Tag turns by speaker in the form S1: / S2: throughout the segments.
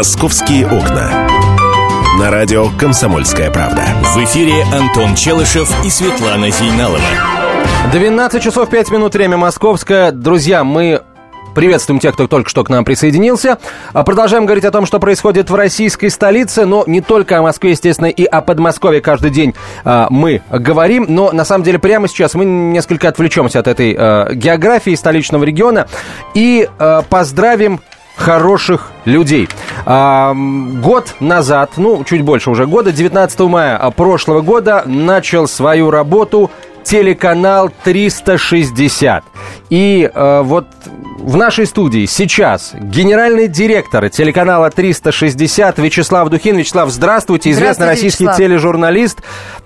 S1: «Московские окна». На радио «Комсомольская правда».
S2: В эфире Антон Челышев и Светлана Зейналова.
S3: 12 часов 5 минут, время московское. Друзья, мы Приветствуем тех, кто только что к нам присоединился. А продолжаем говорить о том, что происходит в российской столице, но не только о Москве, естественно, и о Подмосковье каждый день а, мы говорим. Но на самом деле прямо сейчас мы несколько отвлечемся от этой а, географии столичного региона и а, поздравим хороших людей. А, год назад, ну, чуть больше уже года, 19 мая прошлого года начал свою работу телеканал 360. И э, вот в нашей студии сейчас генеральный директор телеканала 360 Вячеслав Духин. Вячеслав, здравствуйте, известный здравствуйте, российский Вячеслав. тележурналист.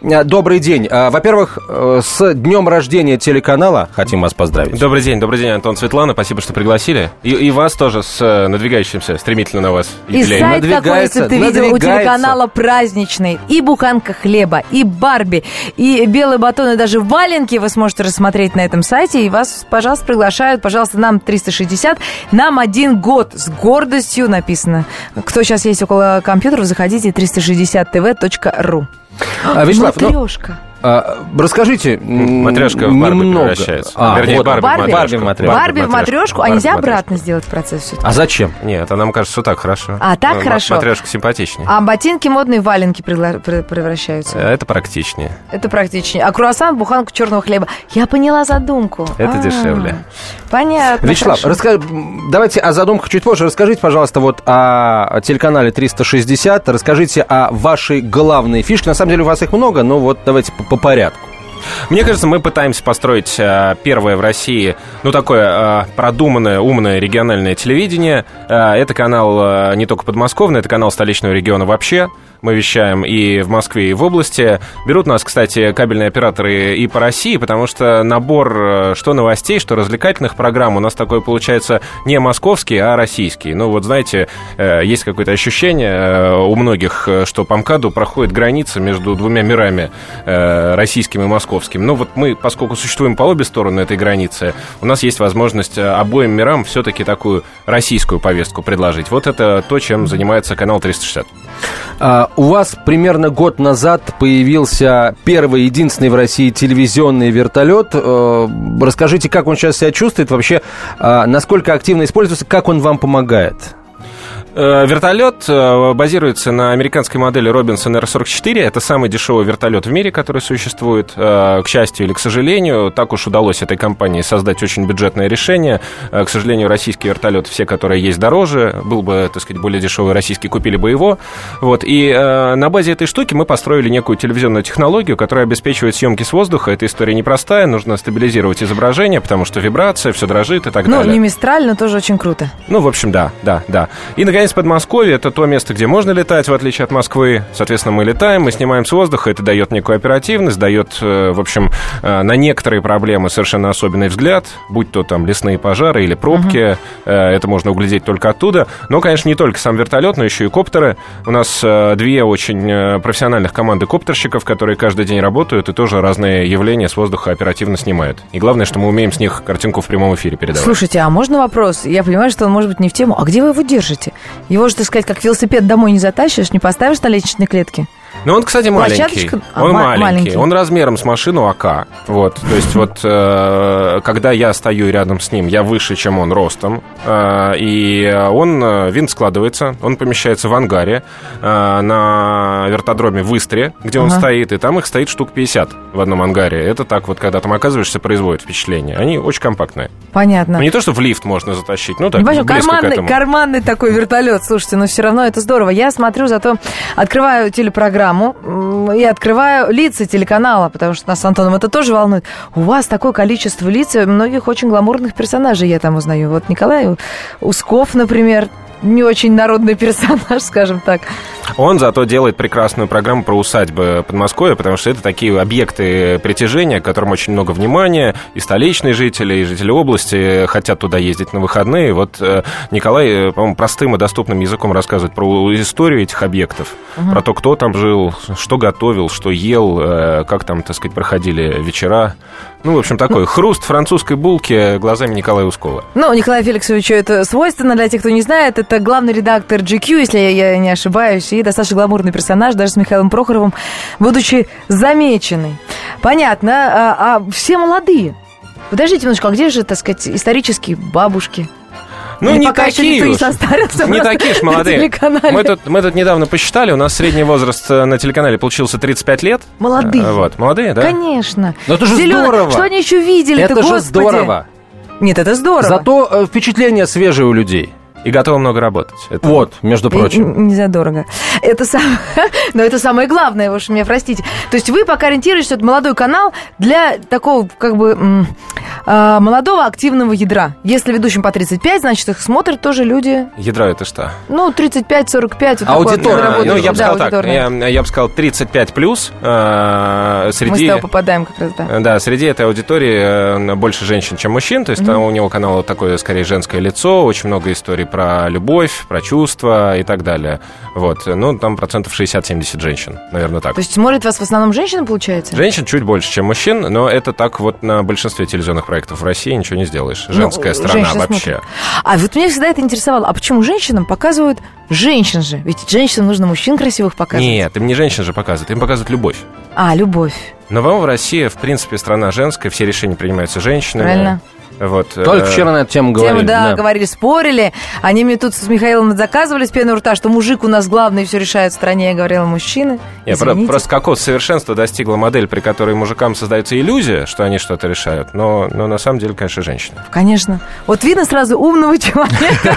S3: Э, добрый день. Э, во-первых, э, с днем рождения телеканала хотим вас поздравить.
S4: Добрый день, добрый день, Антон Светлана. Спасибо, что пригласили. И, и вас тоже с надвигающимся, стремительно на вас.
S5: И сайт какой, если ты видел, у телеканала праздничный. И буханка хлеба, и Барби, и белые батоны, даже валенки вы сможете рассмотреть на этом сайте. И вас, пожалуйста, приглашают. Пожалуйста, нам 300 360. Нам один год с гордостью написано. Кто сейчас есть около компьютеров, заходите 360tv.ru.
S3: А, Вячеслав, Матрешка. Ну... А, расскажите
S4: Матрешка в Барби немного. превращается.
S3: А, Вернее,
S5: вот.
S3: Барби,
S5: Барби,
S3: Барби, в матрешку.
S5: Барби в матрешку. А нельзя обратно сделать процесс все
S3: А зачем?
S4: Нет, а нам кажется, что так хорошо.
S5: А, так ну, хорошо.
S4: Матрешка симпатичнее.
S5: А ботинки модные валенки превращаются.
S4: Это практичнее.
S5: Это практичнее. А круассан, буханку черного хлеба. Я поняла задумку.
S4: Это А-а-а. дешевле.
S5: Понятно.
S3: Вячеслав, раска... давайте о задумках чуть позже. Расскажите, пожалуйста, вот о телеканале 360. Расскажите о вашей главной фишке. На самом деле у вас их много, но вот давайте по, по порядку.
S4: Мне кажется, мы пытаемся построить э, первое в России, ну, такое э, продуманное, умное региональное телевидение. Э, это канал не только подмосковный, это канал столичного региона вообще мы вещаем и в Москве, и в области. Берут нас, кстати, кабельные операторы и по России, потому что набор что новостей, что развлекательных программ у нас такой получается не московский, а российский. Ну вот знаете, есть какое-то ощущение у многих, что по МКАДу проходит граница между двумя мирами, российским и московским. Ну вот мы, поскольку существуем по обе стороны этой границы, у нас есть возможность обоим мирам все-таки такую российскую повестку предложить. Вот это то, чем занимается канал 360.
S3: У вас примерно год назад появился первый, единственный в России телевизионный вертолет. Э, расскажите, как он сейчас себя чувствует, вообще, а, насколько активно используется, как он вам помогает?
S4: Э, вертолет э, базируется на американской модели Robinson R44. Это самый дешевый вертолет в мире, который существует. Э, к счастью или к сожалению, так уж удалось этой компании создать очень бюджетное решение. К сожалению, российские вертолеты, все, которые есть дороже, был бы, так сказать, более дешевый российский, купили бы его. Вот. И на базе этой штуки мы построили некую телевизионную технологию, которая обеспечивает съемки с воздуха. Эта история непростая, нужно стабилизировать изображение, потому что вибрация, все дрожит и так
S5: ну,
S4: далее.
S5: Ну, не мистраль, но тоже очень круто.
S4: Ну, в общем, да, да, да. И, наконец, Подмосковье – это то место, где можно летать, в отличие от Москвы. Соответственно, мы летаем, мы снимаем с воздуха, это дает некую оперативность, дает, э, в общем, э, на некоторые проблемы совершенно особенный взгляд, будь то там лесные пожары или пробки, угу. это можно углядеть только оттуда. Но, конечно, не только сам вертолет, но еще и коптеры. У нас две очень профессиональных команды коптерщиков, которые каждый день работают и тоже разные явления с воздуха оперативно снимают. И главное, что мы умеем с них картинку в прямом эфире передавать.
S5: Слушайте, а можно вопрос? Я понимаю, что он может быть не в тему. А где вы его держите? Его же, так сказать, как велосипед домой не затащишь, не поставишь на лестничной клетке?
S4: Ну, он, кстати, маленький. А, он ма- маленький. маленький. Он размером с машину АК. Вот. То есть вот э, когда я стою рядом с ним, я выше, чем он ростом. Э, и он, э, винт складывается, он помещается в ангаре э, на вертодроме в Истре, где он ага. стоит. И там их стоит штук 50 в одном ангаре. Это так вот, когда там оказываешься, производит впечатление. Они очень компактные.
S5: Понятно.
S4: Ну, не то, что в лифт можно затащить, ну так, не
S5: близко карманный. Карманный такой вертолет, слушайте, но все равно это здорово. Я смотрю, зато открываю телепрограмму программу и открываю лица телеканала, потому что нас Антоном это тоже волнует. У вас такое количество лиц, многих очень гламурных персонажей я там узнаю. Вот Николай Усков, например, не очень народный персонаж, скажем так.
S4: Он зато делает прекрасную программу про усадьбы Подмосковья, потому что это такие объекты притяжения, к которым очень много внимания. И столичные жители, и жители области хотят туда ездить на выходные. Вот э, Николай, э, по-моему, простым и доступным языком рассказывает про историю этих объектов, угу. про то, кто там жил, что готовил, что ел, э, как там, так сказать, проходили вечера. Ну, в общем, такой хруст французской булки глазами Николая Ускова.
S5: Ну, Николаю Феликсовичу это свойственно. Для тех, кто не знает, это главный редактор GQ, если я не ошибаюсь, и достаточно гламурный персонаж, даже с Михаилом Прохоровым, будучи замеченный. Понятно. А, а все молодые. Подождите немножко, а где же, так сказать, исторические бабушки?
S4: Ну, Или не такие уж. Не, не такие уж молодые. Мы тут, мы тут недавно посчитали, у нас средний возраст э, на телеканале получился 35 лет.
S5: Молодые.
S4: Вот, молодые, да?
S5: Конечно.
S3: Но это же Зеленый. здорово.
S5: Что они еще видели
S3: Это
S5: же
S3: господи. здорово.
S5: Нет, это здорово.
S3: Зато э, впечатление свежее у людей.
S4: И готова много работать.
S3: Это вот, между прочим.
S5: Не задорого. Это сам... Но это самое главное, вы уж меня простите. То есть вы пока ориентируетесь, что это молодой канал для такого, как бы, а, молодого активного ядра. Если ведущим по 35, значит, их смотрят тоже люди...
S4: Ядра это что?
S5: Ну, 35-45. Вот
S3: аудитория.
S4: Ну, я бы сказал так. Я, я бы сказал 35 плюс. Э, среди... Мы
S5: с тобой попадаем как раз, да.
S4: Да, среди этой аудитории э, больше женщин, чем мужчин. То есть mm-hmm. у него канал такое, скорее, женское лицо. Очень много историй про любовь, про чувства и так далее. Вот. Ну, там процентов 60-70 женщин, наверное, так.
S5: То есть смотрят вас в основном женщины, получается?
S4: Женщин чуть больше, чем мужчин, но это так вот на большинстве телевизионных проектов в России ничего не сделаешь. Ну, Женская ну, страна вообще. Смотрят.
S5: А вот меня всегда это интересовало. А почему женщинам показывают женщин же? Ведь женщинам нужно мужчин красивых показывать.
S4: Нет, им не женщин же показывают, им показывают любовь.
S5: А, любовь.
S4: Но, по-моему, Россия, в принципе, страна женская, все решения принимаются женщинами.
S5: Правильно.
S4: Вот,
S3: Только э, вчера на эту тему говорили.
S5: Тему, да, да, говорили, спорили. Они мне тут с Михаилом заказывали с пены рта, что мужик у нас главный, все решает в стране, я говорила, мужчины.
S4: Я про, просто какого совершенства достигла модель, при которой мужикам создается иллюзия, что они что-то решают, но, но на самом деле, конечно, женщины.
S5: Конечно. Вот видно сразу умного человека,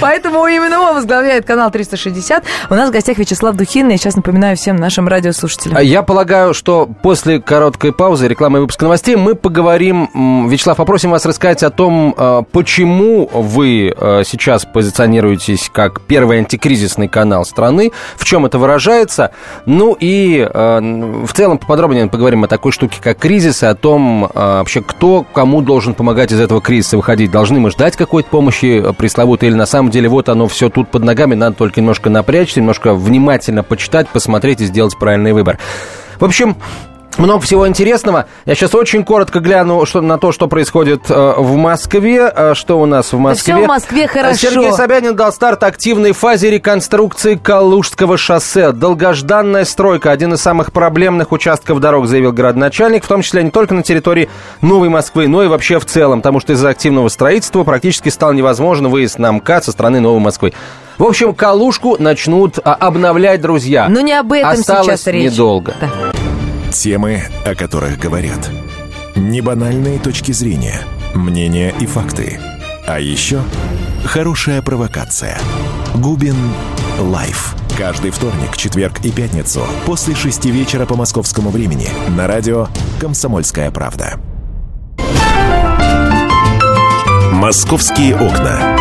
S5: поэтому именно он возглавляет канал 360. У нас в гостях Вячеслав Духин, я сейчас напоминаю всем нашим радиослушателям.
S3: А я полагаю, что после короткой паузы, рекламы и выпуска новостей, мы поговорим, Вячеслав, попросим вас рассказать о том, э, почему вы э, сейчас позиционируетесь как первый антикризисный канал страны, в чем это выражается. Ну и э, в целом поподробнее поговорим о такой штуке, как кризис, и о том, вообще, кто кому должен помогать из этого кризиса выходить. Должны мы ждать какой-то помощи пресловутой, или на самом деле вот оно все тут под ногами, надо только немножко напрячься, немножко внимательно почитать, посмотреть и сделать правильный выбор. В общем, много всего интересного. Я сейчас очень коротко гляну что, на то, что происходит э, в Москве. Э, что у нас в Москве?
S5: все в Москве э, хорошо.
S3: Сергей Собянин дал старт активной фазе реконструкции Калужского шоссе. Долгожданная стройка. Один из самых проблемных участков дорог, заявил городначальник. В том числе не только на территории Новой Москвы, но и вообще в целом. Потому что из-за активного строительства практически стал невозможен выезд на МКАД со стороны Новой Москвы. В общем, Калужку начнут а, обновлять друзья.
S5: Но не об этом
S3: Осталось
S5: сейчас речь.
S3: недолго.
S5: Да.
S1: Темы, о которых говорят. Небанальные точки зрения, мнения и факты. А еще хорошая провокация. Губин Live. Каждый вторник, четверг и пятницу после шести вечера по московскому времени на радио «Комсомольская правда». «Московские окна».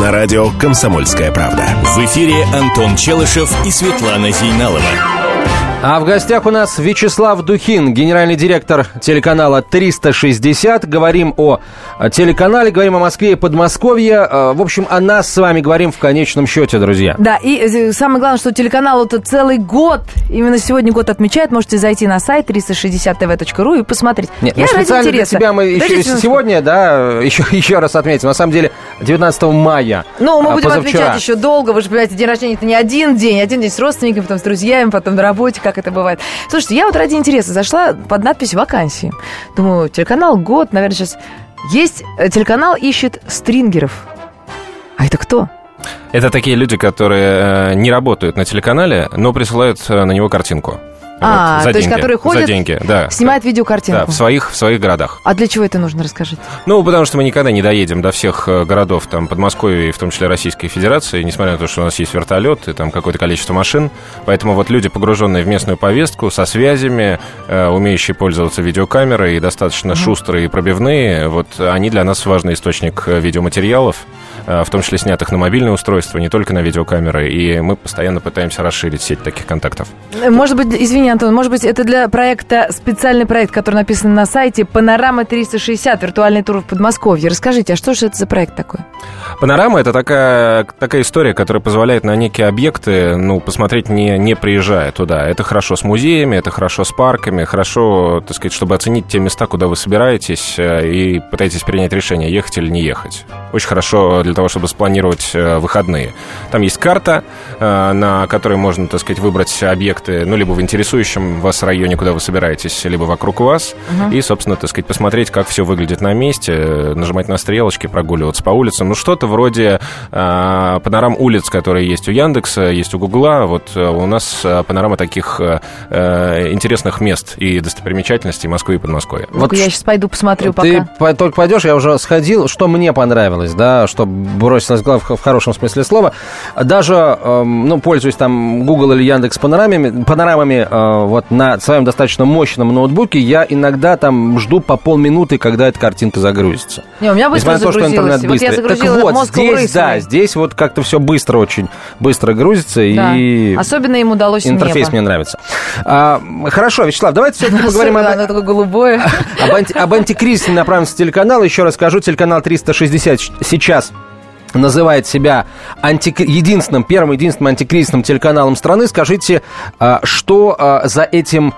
S1: На радио «Комсомольская правда».
S2: В эфире Антон Челышев и Светлана Зейналова.
S3: А в гостях у нас Вячеслав Духин, генеральный директор телеканала 360. Говорим о телеканале, говорим о Москве и Подмосковье. Э, в общем, о нас с вами говорим в конечном счете, друзья.
S5: Да, и э, самое главное, что телеканал это целый год, именно сегодня год отмечает. Можете зайти на сайт 360tv.ru и посмотреть.
S3: Нет, Я ну, специально для тебя мы еще сегодня, да, еще, еще раз отметим. На самом деле, 19 мая.
S5: Ну, мы будем позавчера. отмечать еще долго. Вы же понимаете, день рождения это не один день. Один день с родственниками, потом с друзьями, потом на работе как это бывает. Слушайте, я вот ради интереса зашла под надпись «Вакансии». Думаю, телеканал «Год», наверное, сейчас... Есть э, телеканал ищет стрингеров. А это кто?
S4: Это такие люди, которые э, не работают на телеканале, но присылают э, на него картинку.
S5: А, вот, за то деньги, есть которые ходят,
S4: за деньги, да.
S5: снимают видеокартинку.
S4: Да, в своих, в своих городах.
S5: А для чего это нужно, расскажите?
S4: Ну, потому что мы никогда не доедем до всех э, городов, там, Подмосковья и в том числе Российской Федерации, несмотря на то, что у нас есть вертолет и там какое-то количество машин. Поэтому вот люди, погруженные в местную повестку, со связями, э, умеющие пользоваться видеокамерой и достаточно mm-hmm. шустрые и пробивные, вот они для нас важный источник э, видеоматериалов. В том числе снятых на мобильное устройство, не только на видеокамеры, и мы постоянно пытаемся расширить сеть таких контактов.
S5: Может быть, извини, Антон, может быть, это для проекта, специальный проект, который написан на сайте «Панорама 360. Виртуальный тур в Подмосковье». Расскажите, а что же это за проект такой?
S4: Панорама — это такая, такая история, которая позволяет на некие объекты, ну, посмотреть не, не приезжая туда. Это хорошо с музеями, это хорошо с парками, хорошо, так сказать, чтобы оценить те места, куда вы собираетесь э, и пытаетесь принять решение, ехать или не ехать. Очень хорошо для того, чтобы спланировать э, выходные. Там есть карта, э, на которой можно, так сказать, выбрать объекты, ну, либо в интересующем вас районе, куда вы собираетесь, либо вокруг вас, угу. и, собственно, так сказать, посмотреть, как все выглядит на месте, нажимать на стрелочки, прогуливаться по улицам. Ну, что-то вроде э, панорам улиц, которые есть у Яндекса, есть у Гугла. Вот э, у нас э, панорама таких э, интересных мест и достопримечательностей Москвы и Подмосковья.
S5: Вот я сейчас пойду посмотрю
S3: ты пока. Ты только пойдешь, я уже сходил. Что мне понравилось, да, что бросилось в глаз в хорошем смысле слова. Даже, э, ну, пользуясь там Google или Яндекс панорамами, панорамами э, вот на своем достаточно мощном ноутбуке, я иногда там жду по полминуты, когда эта картинка загрузится.
S5: Не, у меня быстро Несмотря на то, что интернет быстрый. Вот
S3: так вот, здесь, да, здесь вот как-то все быстро очень быстро грузится. Да. И
S5: Особенно им удалось
S3: Интерфейс
S5: небо.
S3: мне нравится. А, хорошо, Вячеслав, давайте все-таки поговорим
S5: об... Оно такое голубое.
S3: Об, анти... об антикризисной направленности телеканала. Еще раз скажу, телеканал 360 сейчас называет себя анти... единственным, первым единственным антикризисным телеканалом страны. Скажите, а, что а, за этим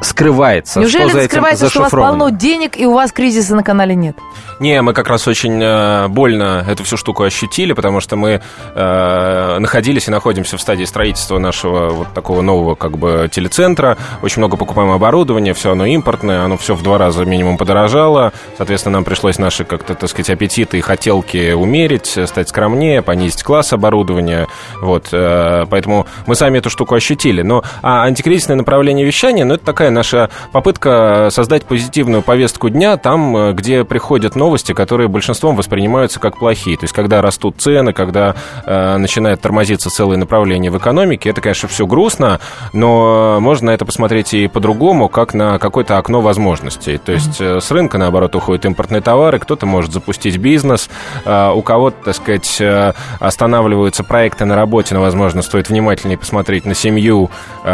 S3: скрывается?
S5: Неужели
S3: что
S5: за скрывается, что у вас полно денег и у вас кризиса на канале нет?
S4: Не, мы как раз очень э, больно эту всю штуку ощутили, потому что мы э, находились и находимся в стадии строительства нашего вот такого нового как бы телецентра. Очень много покупаем оборудования, все оно импортное, оно все в два раза минимум подорожало. Соответственно, нам пришлось наши, как-то, так сказать, аппетиты и хотелки умерить, стать скромнее, понизить класс оборудования. Вот, э, поэтому мы сами эту штуку ощутили. Но а антикризисное направление вещания, ну, это такая наша попытка создать позитивную повестку дня там, э, где приходят новости, которые большинством воспринимаются как плохие. То есть, когда растут цены, когда э, начинает тормозиться целое направление в экономике, это, конечно, все грустно, но можно на это посмотреть и по-другому, как на какое-то окно возможностей. То есть, э, с рынка, наоборот, уходят импортные товары, кто-то может запустить бизнес, э, у кого-то, так сказать, э, останавливаются проекты на работе, но, возможно, стоит внимательнее посмотреть на семью, э,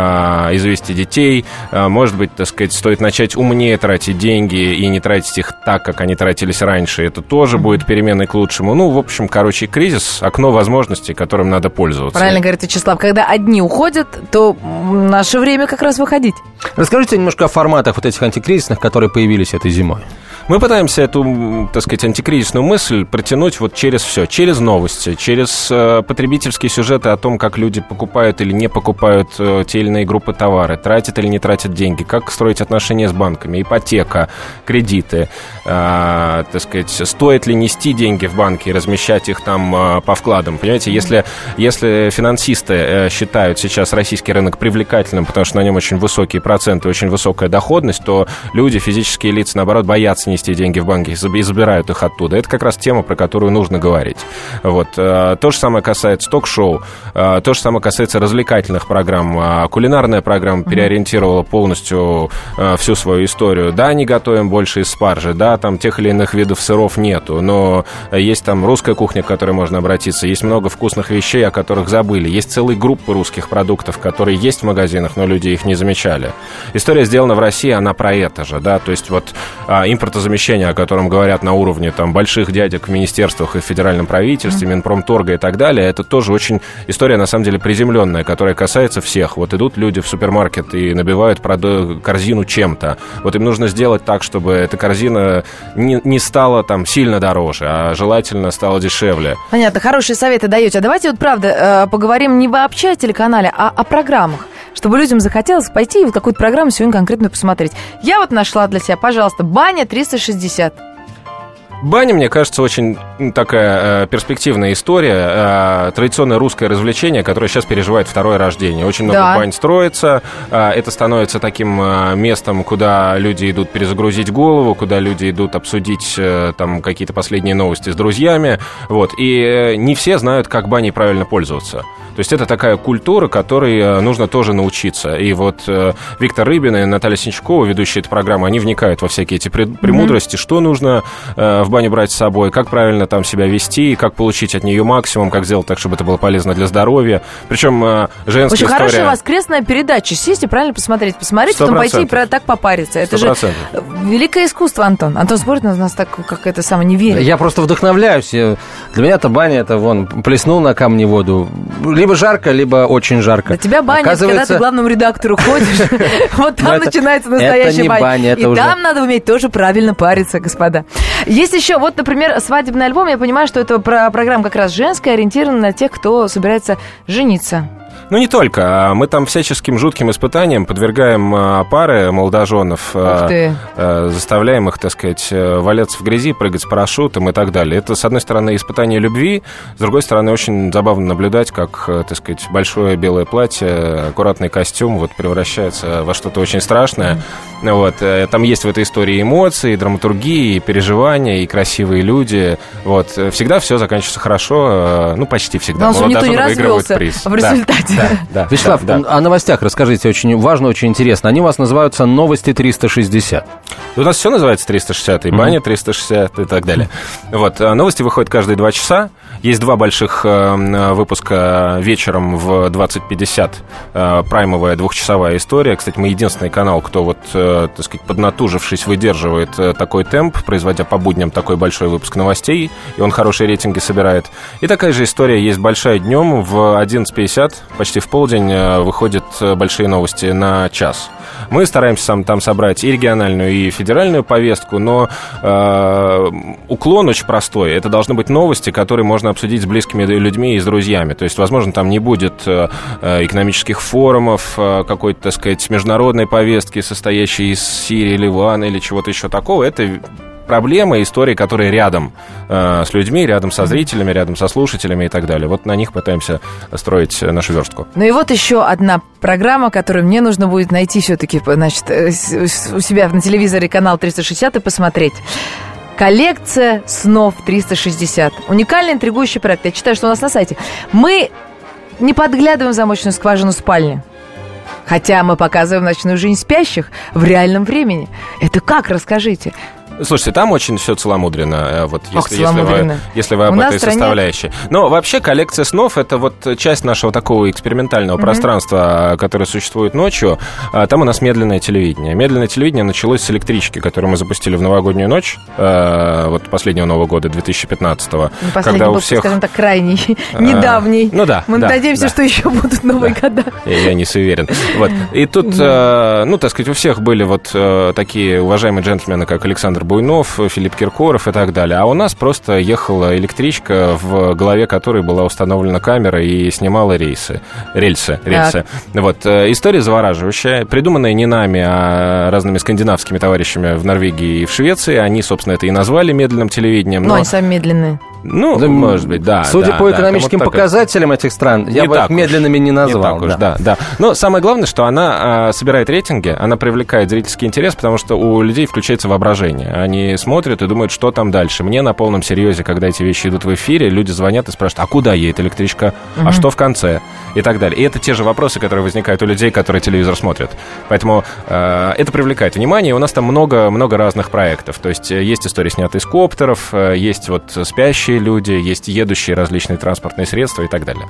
S4: извести детей. Э, может быть, так сказать, стоит начать умнее тратить деньги и не тратить их так, как они тратились раньше, это тоже будет переменой к лучшему. Ну, в общем, короче, кризис, окно возможностей, которым надо пользоваться.
S5: Правильно говорит Вячеслав, когда одни уходят, то наше время как раз выходить.
S3: Расскажите немножко о форматах вот этих антикризисных, которые появились этой зимой.
S4: Мы пытаемся эту, так сказать, антикризисную мысль протянуть вот через все, через новости, через э, потребительские сюжеты о том, как люди покупают или не покупают э, те или иные группы товары, тратят или не тратят деньги, как строить отношения с банками, ипотека, кредиты, э, так сказать, стоит ли нести деньги в банки и размещать их там э, по вкладам. Понимаете, если, если финансисты э, считают сейчас российский рынок привлекательным, потому что на нем очень высокие проценты, очень высокая доходность, то люди, физические лица, наоборот, боятся нести деньги в банки и забирают их оттуда. Это как раз тема, про которую нужно говорить. Вот. Э, то же самое касается ток-шоу, э, то же самое касается развлекательных программ. А кулинарная программа переориентировала полностью э, всю свою историю. Да, не готовим больше из спаржи, да, там тех или иных видов сыров нету, но есть там русская кухня, к которой можно обратиться, есть много вкусных вещей, о которых забыли, есть целые группы русских продуктов, которые есть в магазинах, но люди их не замечали. История сделана в России, она про это же, да, то есть вот а, импорт импортозамещения, о котором говорят на уровне там, больших дядек в министерствах и в федеральном правительстве, Минпромторга и так далее, это тоже очень история, на самом деле, приземленная, которая касается всех. Вот идут люди в супермаркет и набивают корзину чем-то. Вот им нужно сделать так, чтобы эта корзина не, не стала там сильно дороже, а желательно стала дешевле.
S5: Понятно, хорошие советы даете. А давайте вот правда э, поговорим не вообще о телеканале, а о программах чтобы людям захотелось пойти и вот какую-то программу сегодня конкретно посмотреть. Я вот нашла для себя, пожалуйста, «Баня 360».
S4: Баня, мне кажется, очень такая э, перспективная история. Э, традиционное русское развлечение, которое сейчас переживает второе рождение. Очень много да. бань строится. Э, это становится таким э, местом, куда люди идут перезагрузить голову, куда люди идут обсудить э, там какие-то последние новости с друзьями. Вот. И э, не все знают, как баней правильно пользоваться. То есть это такая культура, которой нужно тоже научиться. И вот Виктор Рыбин и Наталья Синчкова, ведущие эту программу, они вникают во всякие эти премудрости, mm-hmm. что нужно в баню брать с собой, как правильно там себя вести, как получить от нее максимум, как сделать так, чтобы это было полезно для здоровья. Причем женская
S5: Очень
S4: история...
S5: хорошая воскресная передача. Сесть и правильно посмотреть. Посмотреть, 100%. потом пойти и так попариться. Это 100%. же великое искусство, Антон. Антон смотрит на нас так, как это самое не верит.
S3: Я просто вдохновляюсь. Для меня это баня, это вон, плеснул на камни воду. Либо жарко, либо очень жарко.
S5: Для тебя баня, Оказывается... когда ты главному редактору ходишь, вот там начинается настоящая баня. И там надо уметь тоже правильно париться, господа. Есть еще, вот, например, свадебный альбом. Я понимаю, что это программа как раз женская, ориентирована на тех, кто собирается жениться.
S4: Ну, не только. А мы там всяческим жутким испытаниям подвергаем а, пары молодоженов, а, заставляем их, так сказать, э, валяться в грязи, прыгать с парашютом и так далее. Это, с одной стороны, испытание любви, с другой стороны, очень забавно наблюдать, как, э, так сказать, большое белое платье, аккуратный костюм вот превращается во что-то очень страшное. Вот. Э, там есть в этой истории эмоции, драматургии, переживания, и красивые люди. Вот. Всегда все заканчивается хорошо, ну, почти всегда.
S5: Главное, никто не развелся приз. в результате.
S3: Да да, Вячеслав, да, да. о новостях расскажите, очень важно, очень интересно. Они у вас называются «Новости 360».
S4: У нас все называется 360, и баня 360 и так далее. Вот, а новости выходят каждые два часа. Есть два больших э, выпуска вечером в 20.50. Э, праймовая двухчасовая история. Кстати, мы единственный канал, кто вот, э, так сказать, поднатужившись, выдерживает такой темп, производя по будням такой большой выпуск новостей, и он хорошие рейтинги собирает. И такая же история есть большая днем в 11.50, почти в полдень, выходят большие новости на час. Мы стараемся сам, там собрать и региональную, и федеральную повестку, но э, уклон очень простой. Это должны быть новости, которые можно обсудить с близкими людьми и с друзьями. То есть, возможно, там не будет э, э экономических форумов, э, какой-то, так сказать, международной повестки, состоящей из Сирии, Ливана или чего-то еще такого. Это проблемы, истории, которые рядом э, с людьми, рядом со зрителями, рядом со слушателями и так далее. Вот на них пытаемся строить нашу верстку.
S5: Ну и вот еще одна программа, которую мне нужно будет найти все-таки, значит, у себя на телевизоре канал 360 и посмотреть. Коллекция снов 360. Уникальный, интригующий проект. Я читаю, что у нас на сайте. Мы не подглядываем в замочную скважину спальни. Хотя мы показываем ночную жизнь спящих в реальном времени. Это как, расскажите?
S4: Слушайте, там очень все целомудренно, э, вот если, если, вы, если вы об этой стране... составляющей. Но вообще коллекция снов это вот часть нашего такого экспериментального mm-hmm. пространства, которое существует ночью. А, там у нас медленное телевидение. Медленное телевидение началось с электрички, которую мы запустили в новогоднюю ночь, э, вот последнего Нового года, 2015-го.
S5: Ну, когда был, у всех... скажем так, крайний, недавний.
S4: Ну да.
S5: Мы
S4: да,
S5: надеемся,
S4: да.
S5: что еще будут новые
S4: да.
S5: года.
S4: Я, я не суверен. Вот. И тут, mm-hmm. ну, так сказать, у всех были вот такие уважаемые джентльмены, как Александр Буйнов, Филипп Киркоров и так далее. А у нас просто ехала электричка, в голове которой была установлена камера и снимала рейсы, рельсы. рельсы. Вот. Э, история завораживающая, придуманная не нами, а разными скандинавскими товарищами в Норвегии и в Швеции. Они, собственно, это и назвали медленным телевидением.
S5: Но, но они сами медленные.
S4: Ну, да, может быть, да.
S3: Судя
S4: да,
S3: по экономическим да, показателям так... этих стран, я бы их медленными не назвал.
S4: Не так уж, да. да, да. Но самое главное, что она а, собирает рейтинги, она привлекает зрительский интерес, потому что у людей включается воображение. Они смотрят и думают, что там дальше. Мне на полном серьезе, когда эти вещи идут в эфире, люди звонят и спрашивают, а куда едет электричка, угу. а что в конце? И так далее. И это те же вопросы, которые возникают у людей, которые телевизор смотрят. Поэтому э, это привлекает внимание. И у нас там много, много разных проектов. То есть э, есть истории, снятые с коптеров, э, есть вот спящие люди, есть едущие различные транспортные средства и так далее.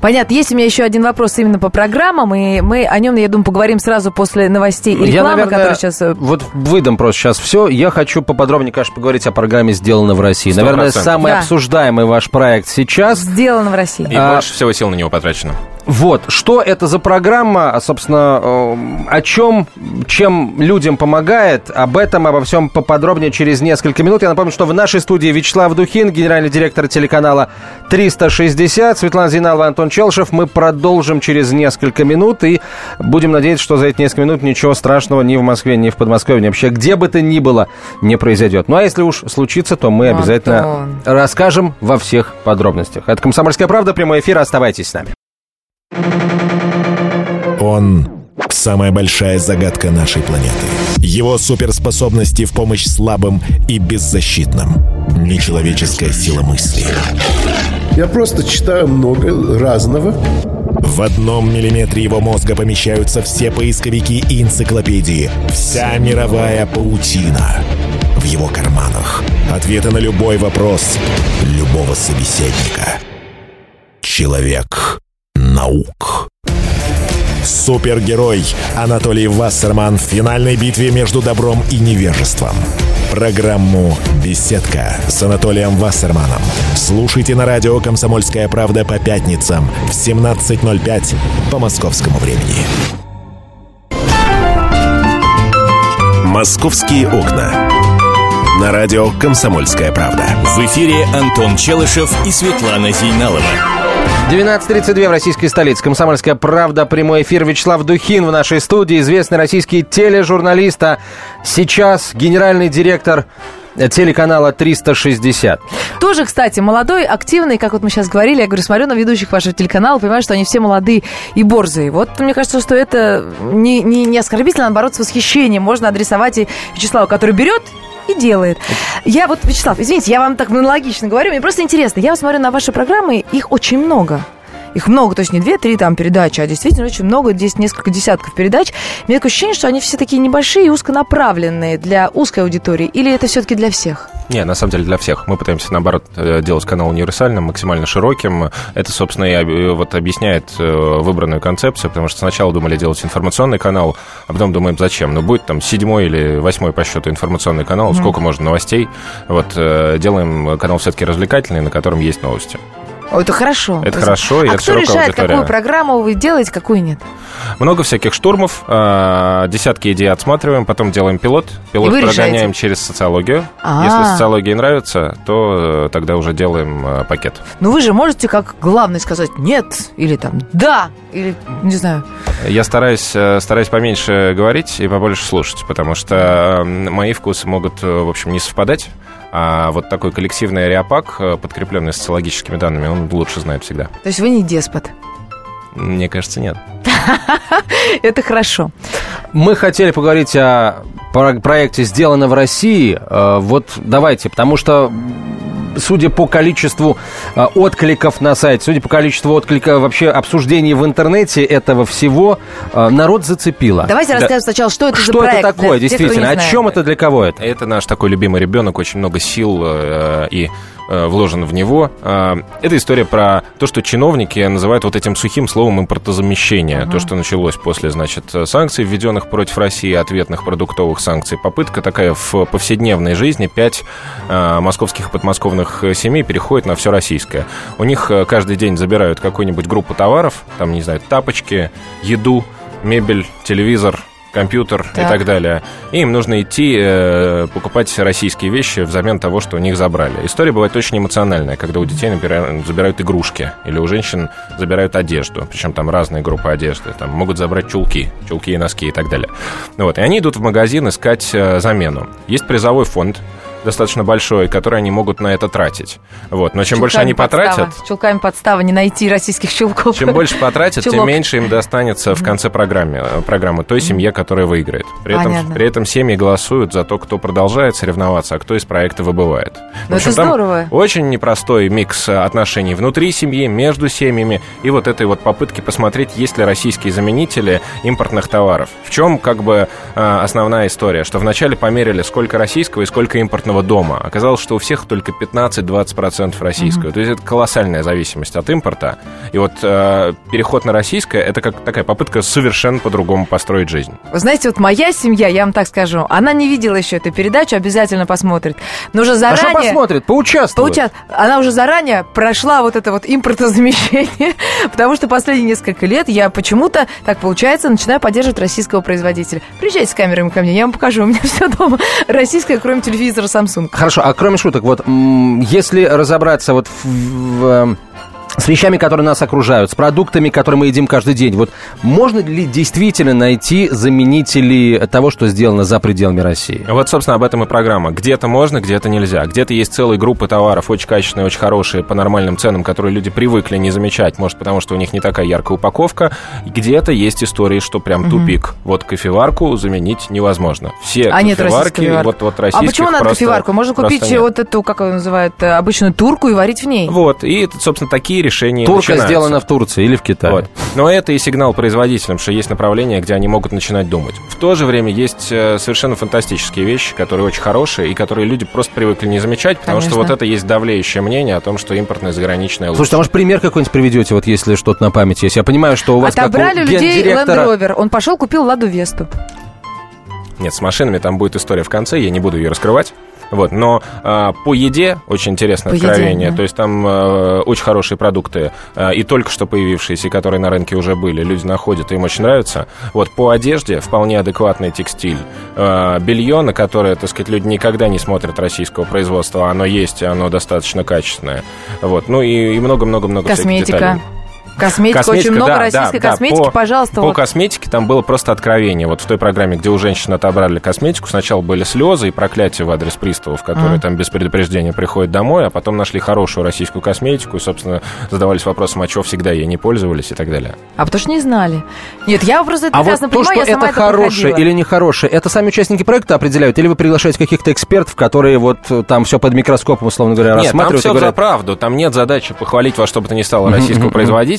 S5: Понятно. Есть у меня еще один вопрос именно по программам, и мы о нем, я думаю, поговорим сразу после новостей и рекламы, я, наверное, которые сейчас... Э,
S3: вот выдам просто сейчас все. Я хочу поподробнее, конечно, поговорить о программе «Сделано в России». 100%. Наверное, самый да. обсуждаемый ваш проект сейчас.
S5: «Сделано в России».
S4: И а... больше всего сил на него потрачено.
S3: Вот, что это за программа, собственно, э, о чем, чем людям помогает, об этом, обо всем поподробнее через несколько минут. Я напомню, что в нашей студии Вячеслав Духин, генеральный директор телеканала 360, Светлана Зиналова, Антон Челшев. Мы продолжим через несколько минут и будем надеяться, что за эти несколько минут ничего страшного ни в Москве, ни в Подмосковье, ни вообще где бы то ни было не произойдет. Ну а если уж случится, то мы обязательно Антон. расскажем во всех подробностях. Это «Комсомольская правда», прямой эфир, оставайтесь с нами.
S1: Он – самая большая загадка нашей планеты. Его суперспособности в помощь слабым и беззащитным. Нечеловеческая сила мысли.
S6: Я просто читаю много разного.
S1: В одном миллиметре его мозга помещаются все поисковики и энциклопедии. Вся мировая паутина. В его карманах. Ответы на любой вопрос любого собеседника. Человек наук. Супергерой Анатолий Вассерман в финальной битве между добром и невежеством. Программу «Беседка» с Анатолием Вассерманом. Слушайте на радио «Комсомольская правда» по пятницам в 17.05 по московскому времени. «Московские окна». На радио «Комсомольская правда».
S2: В эфире Антон Челышев и Светлана Зейналова.
S3: 12.32 в российской столице. Комсомольская правда. Прямой эфир. Вячеслав Духин в нашей студии. Известный российский тележурналист. А сейчас генеральный директор телеканала 360.
S5: Тоже, кстати, молодой, активный, как вот мы сейчас говорили, я говорю, смотрю на ведущих вашего телеканала, понимаю, что они все молодые и борзые. Вот мне кажется, что это не, не, не оскорбительно, а наоборот, с восхищением можно адресовать и Вячеславу, который берет и делает. Я вот, Вячеслав, извините, я вам так монологично говорю, мне просто интересно. Я смотрю на ваши программы, их очень много. Их много, то есть не две-три там передачи, а действительно очень много, здесь несколько десятков передач. У меня такое ощущение, что они все такие небольшие и узконаправленные для узкой аудитории. Или это все-таки для всех?
S4: Не, на самом деле для всех. Мы пытаемся, наоборот, э, делать канал универсальным, максимально широким. Это, собственно, и э, вот объясняет э, выбранную концепцию, потому что сначала думали делать информационный канал, а потом думаем, зачем? Ну, будет там седьмой или восьмой по счету информационный канал, mm-hmm. сколько можно новостей. Вот делаем канал все-таки развлекательный, на котором есть новости.
S5: Это хорошо.
S4: Это хорошо, и
S5: а
S4: это
S5: кто решает,
S4: аудитория.
S5: какую программу вы делаете, какую нет?
S4: Много всяких штурмов, а, десятки идей отсматриваем, потом делаем пилот. Пилот прогоняем решаете? через социологию. А-а-а. Если социология нравится, то э, тогда уже делаем э, пакет.
S5: Ну вы же можете как главный сказать «нет» или там «да», или не знаю.
S4: Я стараюсь, э, стараюсь поменьше говорить и побольше слушать, потому что мои вкусы могут, в общем, не совпадать. А вот такой коллективный аэропак, э, подкрепленный социологическими данными, он лучше знает всегда.
S5: То есть вы не деспот?
S4: Мне кажется, нет.
S5: Это хорошо.
S3: Мы хотели поговорить о проекте «Сделано в России». Э, вот давайте, потому что судя по количеству э, откликов на сайте, судя по количеству откликов вообще обсуждений в интернете этого всего, э, народ зацепило.
S5: Давайте да. расскажем сначала, что это
S3: что
S5: за проект.
S3: Что это такое, действительно, тех, о чем это, для кого это?
S4: Это наш такой любимый ребенок, очень много сил э, и вложен в него. Э, это история про то, что чиновники называют вот этим сухим словом импортозамещение. Uh-huh. То, что началось после, значит, санкций, введенных против России, ответных продуктовых санкций. Попытка такая в повседневной жизни. Пять э, московских и подмосковных семей переходит на все российское. У них каждый день забирают какую-нибудь группу товаров, там, не знаю, тапочки, еду, мебель, телевизор, компьютер так. и так далее. И им нужно идти э, покупать российские вещи взамен того, что у них забрали. История бывает очень эмоциональная, когда у детей, например, забирают игрушки, или у женщин забирают одежду, причем там разные группы одежды. Там могут забрать чулки, чулки и носки и так далее. Вот, и они идут в магазин искать э, замену. Есть призовой фонд, достаточно большой, который они могут на это тратить. Вот. Но чем Чулками больше они
S5: подстава.
S4: потратят...
S5: Чулками подстава, не найти российских чулков.
S4: Чем больше потратят, Чулок. тем меньше им достанется в конце программы, э, программы той семье, которая выиграет. При этом, при этом семьи голосуют за то, кто продолжает соревноваться, а кто из проекта выбывает.
S5: Ну, это здорово.
S4: Очень непростой микс отношений внутри семьи, между семьями и вот этой вот попытки посмотреть, есть ли российские заменители импортных товаров. В чем как бы э, основная история, что вначале померили, сколько российского и сколько импортного собственного дома. Оказалось, что у всех только 15-20% российского. Mm-hmm. То есть это колоссальная зависимость от импорта. И вот э, переход на российское это как такая попытка совершенно по-другому построить жизнь.
S5: Вы знаете, вот моя семья, я вам так скажу, она не видела еще эту передачу, обязательно посмотрит. Но уже заранее... А
S3: что посмотрит? Поучаствует.
S5: Поуча... Она уже заранее прошла вот это вот импортозамещение, потому что последние несколько лет я почему-то, так получается, начинаю поддерживать российского производителя. Приезжайте с камерами ко мне, я вам покажу, у меня все дома российское, кроме телевизора Samsung.
S3: Хорошо, а кроме шуток, вот если разобраться вот в, в с вещами, которые нас окружают, с продуктами, которые мы едим каждый день. Вот можно ли действительно найти заменители того, что сделано за пределами России?
S4: Вот, собственно, об этом и программа. Где-то можно, где-то нельзя. Где-то есть целые группы товаров, очень качественные, очень хорошие, по нормальным ценам, которые люди привыкли не замечать, может, потому что у них не такая яркая упаковка. Где-то есть истории, что прям угу. тупик. Вот кофеварку заменить невозможно. Все
S5: а
S4: кофеварки,
S5: нет
S4: вот, вот российских
S5: А почему надо
S4: просто,
S5: кофеварку? Можно купить
S4: нет.
S5: вот эту, как ее называют, обычную турку и варить в ней.
S4: Вот, и, собственно, такие решения
S3: Турка
S4: начинаются.
S3: сделана в Турции или в Китае. Вот.
S4: Но это и сигнал производителям, что есть направление, где они могут начинать думать. В то же время есть э, совершенно фантастические вещи, которые очень хорошие, и которые люди просто привыкли не замечать, потому
S5: Конечно.
S4: что вот это есть давлеющее мнение о том, что импортное заграничное лучше.
S3: Слушайте, а может пример какой-нибудь приведете, вот если что-то на память есть? Я понимаю, что у вас
S5: Отобрали
S3: как у
S5: людей Land
S3: гендиректора...
S5: Rover. Он пошел, купил Ладу Весту.
S4: Нет, с машинами там будет история в конце, я не буду ее раскрывать. Вот, но э, по еде очень интересное
S5: По еде,
S4: откровение.
S5: да.
S4: То есть там э, очень хорошие продукты э, и только что появившиеся, и которые на рынке уже были, люди находят, и им очень нравится. Вот по одежде вполне адекватный текстиль. Э, белье, на которое, так сказать, люди никогда не смотрят российского производства, оно есть, и оно достаточно качественное. Вот, ну и и много-много-много всяких
S5: Косметика.
S4: деталей.
S5: Косметика, очень
S4: Косметика,
S5: много
S4: да,
S5: российской
S4: да, да.
S5: косметики,
S4: По-
S5: пожалуйста.
S4: По
S5: вот.
S4: косметике там было просто откровение. Вот в той программе, где у женщин отобрали косметику, сначала были слезы и проклятия в адрес приставов, которые
S5: А.
S4: там без предупреждения приходят домой, а потом нашли хорошую российскую косметику и, собственно, задавались вопросом, а чего всегда ей не пользовались и так далее.
S5: А потому что не знали. Нет, я просто это
S3: А вот
S5: прекрасно
S3: то,
S5: понимаю,
S3: что
S5: я сама
S3: это
S5: это
S3: хорошее
S5: проходила.
S3: или нехорошее, это сами участники проекта определяют? Или вы приглашаете каких-то экспертов, которые вот э, там все под микроскопом, условно говоря,
S4: Нет, там
S3: рассматривают
S4: все
S3: и
S4: за
S3: говорят...
S4: правду. Там нет задачи похвалить во что бы то ни стало российского
S3: мгм.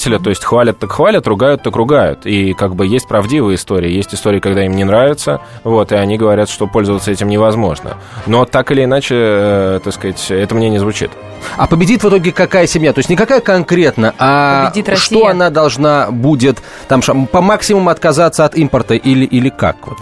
S4: Производителя. То есть хвалят так хвалят, ругают так ругают. И как бы есть правдивые истории. Есть истории, когда им не нравится, вот, и они говорят, что пользоваться этим невозможно. Но так или иначе, э, так сказать, это мне не звучит.
S3: А победит в итоге какая семья? То есть не какая конкретно, а что она должна будет там по максимуму отказаться от импорта или, или как? Вот.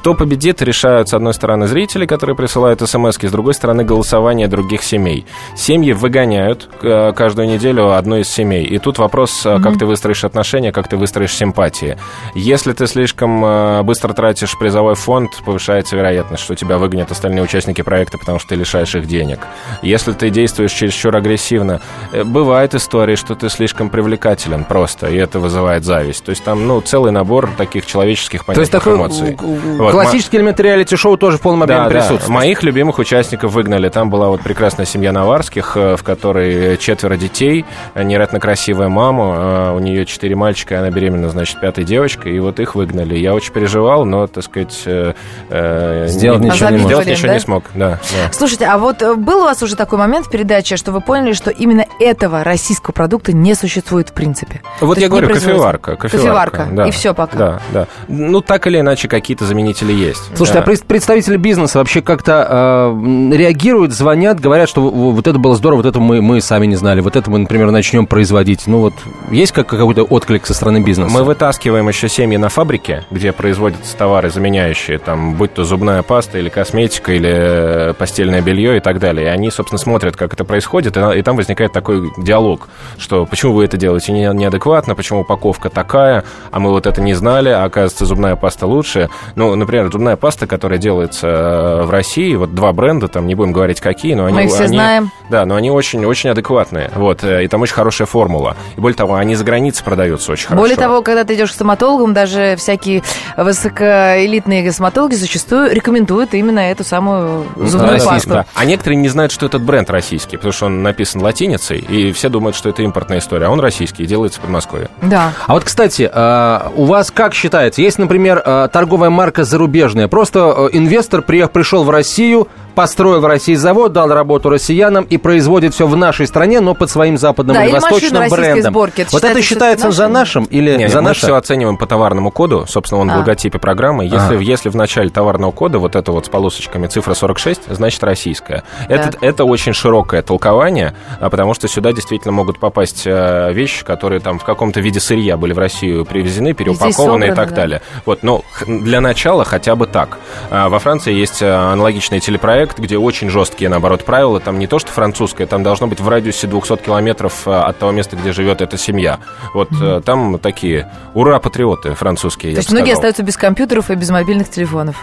S4: Кто победит, решают, с одной стороны, зрители, которые присылают смс с другой стороны, голосование других семей. Семьи выгоняют э, каждую неделю одну из семей. И тут вопрос, э, как ты выстроишь отношения, как ты выстроишь симпатии. Если ты слишком э, быстро тратишь призовой фонд, повышается вероятность, что тебя выгонят остальные участники проекта, потому что ты лишаешь их денег. Если ты действуешь чересчур агрессивно, бывает история, что ты слишком привлекателен просто, и это вызывает зависть. То есть там, ну, целый набор таких человеческих
S3: То есть
S4: понятных
S3: такой
S4: эмоций.
S3: г-
S4: Вот,
S3: классический элемент реалити-шоу тоже в полном объеме
S4: да, да.
S3: присутствует.
S4: Моих любимых участников выгнали. Там была вот прекрасная семья Наварских, э, в которой четверо детей, э, невероятно красивая мама, э, у нее четыре мальчика, и она беременна, значит, пятой девочкой, и вот их выгнали. Я очень переживал, но, так сказать... э, э,
S3: Сделать ничего не.
S4: Сделать ничего
S5: да?
S4: не смог, да. да.
S5: Слушайте, а вот э, был у вас уже такой момент в передаче, что вы поняли, что именно этого российского продукта не существует в принципе?
S4: Вот
S5: То
S4: я говорю, кофеварка,
S5: Кофеварка,
S4: кофеварка. да.
S5: и всё пока.
S4: Да, да. Ну, так или иначе, какие-то заменители есть.
S3: Слушайте,
S4: Да.
S3: а пред- представители бизнеса вообще как-то э, реагируют, звонят, говорят, что вот это было здорово, вот это мы, мы сами не знали, вот это мы, например, начнем производить. Ну вот есть как, какой-то отклик со стороны бизнеса?
S4: Мы вытаскиваем еще семьи на фабрике, где производятся товары, заменяющие, там, будь то зубная паста или косметика, или э, постельное белье и так далее. И они, собственно, смотрят, как это происходит, и, и там возникает такой диалог, что почему вы это делаете не- неадекватно, почему упаковка такая, а мы вот это не знали, а оказывается, зубная паста лучше. Ну, например, зубная паста, которая делается э, в России, вот два бренда, там, не будем говорить какие, но они...
S5: Мы их все
S4: они-
S5: знаем.
S4: Да, но они очень-очень адекватные, вот, э, и там очень хорошая формула. И более того, они за границей продаются очень хорошо.
S5: Более того, когда ты идешь к стоматологам, даже всякие высокоэлитные стоматологи зачастую рекомендуют именно эту самую зубную
S3: российскую,
S5: пасту.
S4: Да. А некоторые не знают, что этот бренд российский, потому что он написан латиницей, и все думают, что это импортная история, а он российский, и делается в Подмосковье.
S5: Да.
S3: А вот, кстати, э, у вас как считается, есть, например, э, торговая марка зарубежная, просто инвестор приехал, пришел в Россию, построил в России завод, дал работу россиянам и производит все в нашей стране, но под своим западным
S5: Да,
S3: или восточным брендом.
S5: сборки. Это
S3: вот это
S5: считается,
S3: за
S5: наши?
S3: нашим или
S4: Не,
S3: за
S4: мы
S3: наше?
S4: все оцениваем по товарному коду, собственно, он
S5: А.
S4: в логотипе программы. Если,
S3: Ага.
S4: если в начале товарного кода вот это вот с полосочками цифра 46, значит российская. Это, это очень широкое толкование, а, потому что сюда действительно могут попасть э, вещи, которые там в каком-то виде сырья были в Россию привезены, переупакованы и
S5: собраны,
S4: так
S5: да.
S4: далее. Вот, но х- для начала хотя бы так. А, Во Франции есть аналогичный телепроект, где очень жесткие, наоборот, правила. Там не то, что французское, там должно быть в радиусе 200 километров э, от того места, где живет эта семья. Вот э, там такие ура-патриоты французские,
S5: То есть многие остаются без компьютеров и без мобильных телефонов.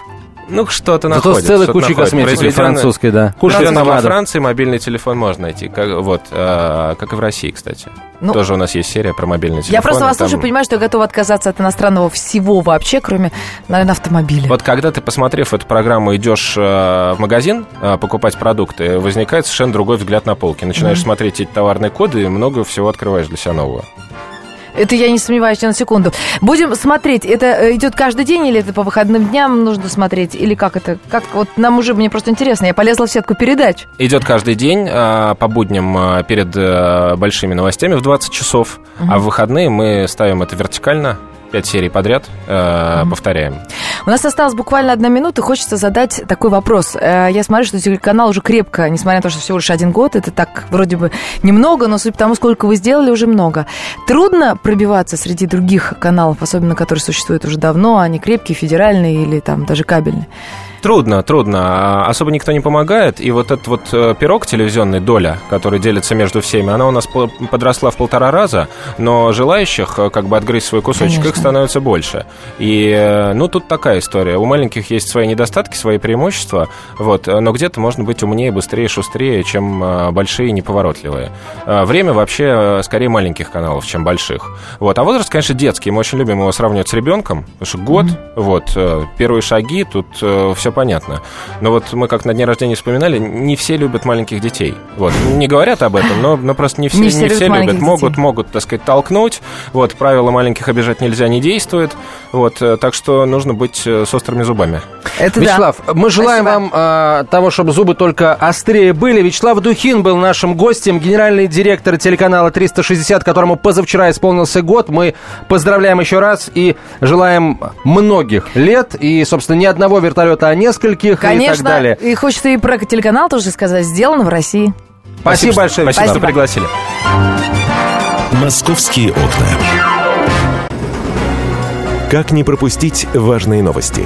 S4: Ну, что-то
S3: Зато
S4: находит.
S3: с целой кучей косметики
S4: Произведённое-
S3: французской, да. Куча
S4: во. Франции мобильный телефон можно найти. Как, вот, э, как и в России, кстати.
S5: Ну,
S4: Тоже у нас есть серия про мобильный телефон.
S5: Я просто вас
S4: там-
S5: слушаю, понимаю, что я готова отказаться от иностранного всего вообще, кроме, наверное, автомобиля.
S4: Вот когда ты, посмотрев эту программу, идешь э, в магазин э, покупать продукты, возникает совершенно другой взгляд на полке. Начинаешь смотреть эти товарные коды и много всего открываешь для себя нового.
S5: Это я не сомневаюсь ни на секунду. Будем смотреть. Это э, идет каждый день или это по выходным дням нужно смотреть? Или как это? Как вот нам уже, мне просто интересно. Я полезла в сетку передач.
S4: Идет каждый день э, по будням э, перед э, большими новостями в 20 часов, а в выходные мы ставим это вертикально. Пять серий подряд э, повторяем.
S5: У нас осталась буквально одна минута, и хочется задать такой вопрос. Э, Я смотрю, что телеканал уже крепко, несмотря на то, что всего лишь один год, это так вроде бы немного, но суть по тому, сколько вы сделали, уже много. Трудно пробиваться среди других каналов, особенно которые существуют уже давно, они крепкие, федеральные или там даже кабельные.
S4: Трудно, трудно. А Особо никто не помогает. И вот этот вот э, пирог телевизионный, доля, который делится между всеми, она у нас по- подросла в полтора раза, но желающих э, как бы отгрызть свой кусочек,
S5: Конечно.
S4: их становится больше. И, э, ну, тут такая история. У маленьких есть свои недостатки, свои преимущества, вот, но где-то можно быть умнее, быстрее, шустрее, чем большие неповоротливые. Время вообще скорее маленьких каналов, чем больших. Вот. А возраст, конечно, детский. Мы очень любим его сравнивать с ребенком, потому что год, вот, э, первые шаги, тут все понятно. Но вот мы как на дне рождения вспоминали, не все любят маленьких детей. Вот. Не говорят об этом, но, но просто не все,
S5: Не
S4: не
S5: все
S4: все,
S5: любят
S4: Могут,
S5: детей.
S4: могут, так сказать, толкнуть. Вот. Правила маленьких обижать нельзя, не действует. Вот. э, Так что нужно быть э, с острыми зубами.
S5: Это
S3: Вячеслав, мы желаем
S5: Спасибо.
S3: вам а, того, чтобы зубы только острее были. Вячеслав Духин был нашим гостем, генеральный директор телеканала 360, которому позавчера исполнился год. Мы поздравляем еще раз и желаем многих лет и, собственно, не одного вертолета, а нескольких и так
S5: Конечно,
S3: далее.
S5: и хочется и про телеканал тоже сказать, сделано в России.
S3: Спасибо, большое,
S4: Спасибо,
S3: Вячеслав.
S4: что пригласили.
S1: Московские окна. Как не пропустить важные новости?